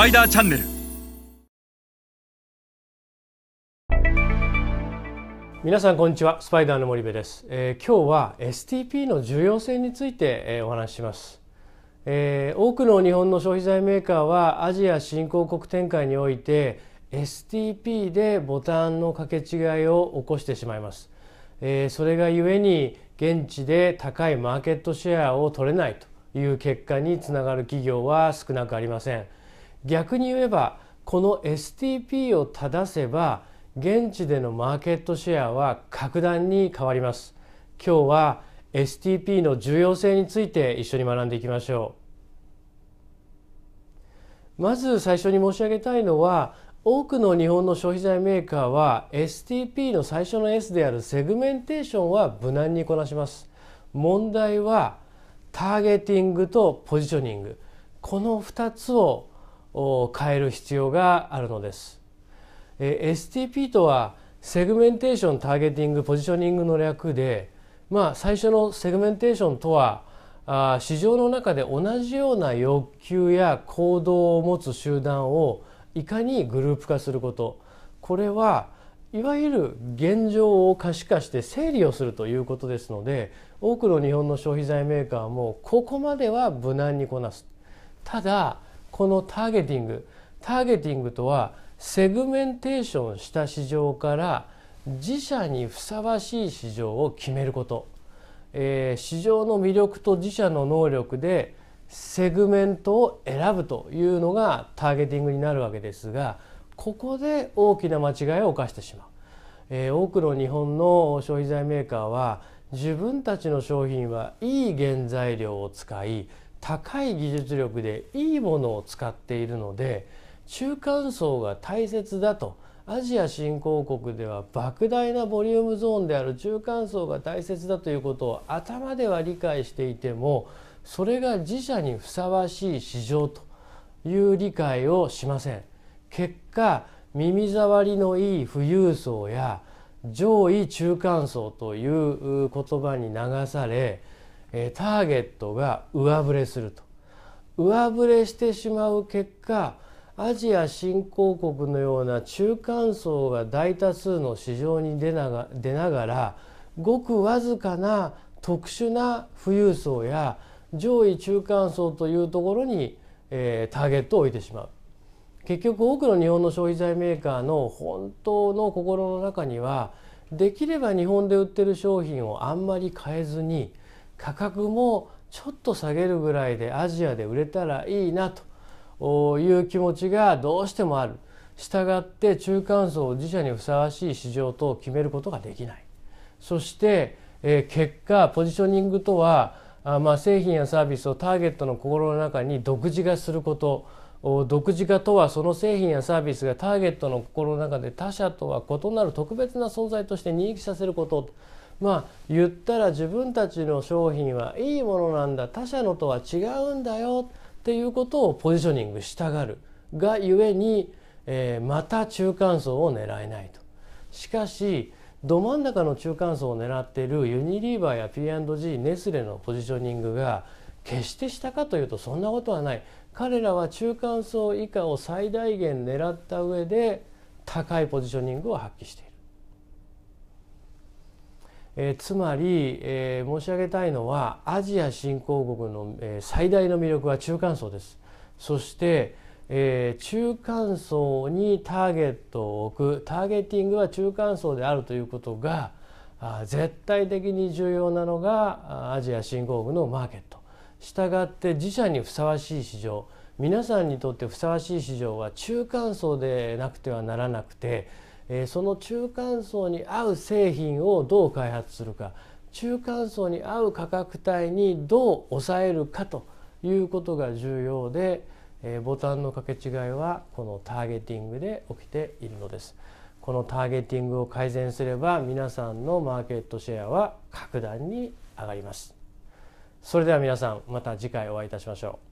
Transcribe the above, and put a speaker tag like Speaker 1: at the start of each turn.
Speaker 1: パイダーチャンネル
Speaker 2: 皆さんこんにちは。スパイダーの森部です、えー、今日は STP の重要性について、えー、お話しします、えー、多くの日本の消費財メーカーはアジア新興国展開において STP でボタンの掛け違いを起こしてしまいます、えー、それがゆえに現地で高いマーケットシェアを取れないという結果につながる企業は少なくありません。逆に言えばこの STP を正せば現地でのマーケットシェアは格段に変わります。今日は STP の重要性について一緒に学んでいきましょう。まず最初に申し上げたいのは多くの日本の消費財メーカーは STP の最初の S であるセグメンテーションは無難にこなします。問題はターゲティングとポジショニング。この2つを変える必要があるのです。STP とはセグメンテーションターゲティングポジショニングの略でまあ最初のセグメンテーションとはあ市場の中で同じような欲求や行動を持つ集団をいかにグループ化すること。これはいわゆる現状を可視化して整理をするということですので多くの日本の消費財メーカーもここまでは無難にこなす。ただこのターゲティングターゲティングとはセグメンテーションした市場から自社にふさわしい市場を決めること、えー、市場の魅力と自社の能力でセグメントを選ぶというのがターゲティングになるわけですがここで大きな間違いを犯してしまう、えー、多くの日本の消費財メーカーは自分たちの商品はいい原材料を使い高い技術力でいいものを使っているので中間層が大切だと。アジア新興国では莫大なボリュームゾーンである中間層が大切だということを頭では理解していてもそれが自社にふさわしい市場という理解をしません。結果耳障りのいい富裕層や上位中間層という言葉に流されえターゲットが上振れすると。上振れしてしまう結果アジア新興国のような中間層が大多数の市場に出なが出ながらごくわずかな特殊な富裕層や上位中間層というところに、えー、ターゲットを置いてしまう。結局多くの日本の消費財メーカーの本当の心の中にはできれば日本で売ってる商品をあんまり変えずに価格もちょっと下げるぐらいでアジアで売れたらいいなという気持ちがどうしてもある。したがって中間層を自社にふさわしい市場と決めることができない。そして、結果ポジショニングとは、まあ、製品やサービスをターゲットの心の中に独自化すること。独自化とはその製品やサービスがターゲットの心の中で他社とは異なる特別な存在として認識させること。まあ言ったら自分たちの商品はいいものなんだ他社のとは違うんだよっていうことをポジショニングしたがるがゆえに、えー、また中間層を狙えないと。しかしど真ん中の中間層を狙っているユニリーバーや P&G ネスレのポジショニングが決してしたかというとそんなことはない彼らは中間層以下を最大限狙った上で高いポジショニングを発揮している。えー、つまり、えー、申し上げたいのはアジア新興国の、えー、最大の魅力は中間層です。そして、え、中間層にターゲットを置く。ターゲティングは中間層であるということがあ絶対的に重要なのがアジア新興国のマーケット。したがって自社にふさわしい市場。皆さんにとってふさわしい市場は中間層でなくてはならなくてえその中間層に合う製品をどう開発するか中間層に合う価格帯にどう抑えるかということが重要で、えボタンの掛け違いはこのターゲティングで起きているのです。このターゲティングを改善すれば皆さんのマーケットシェアは格段に上がります。それでは皆さんまた次回お会いいたしましょう。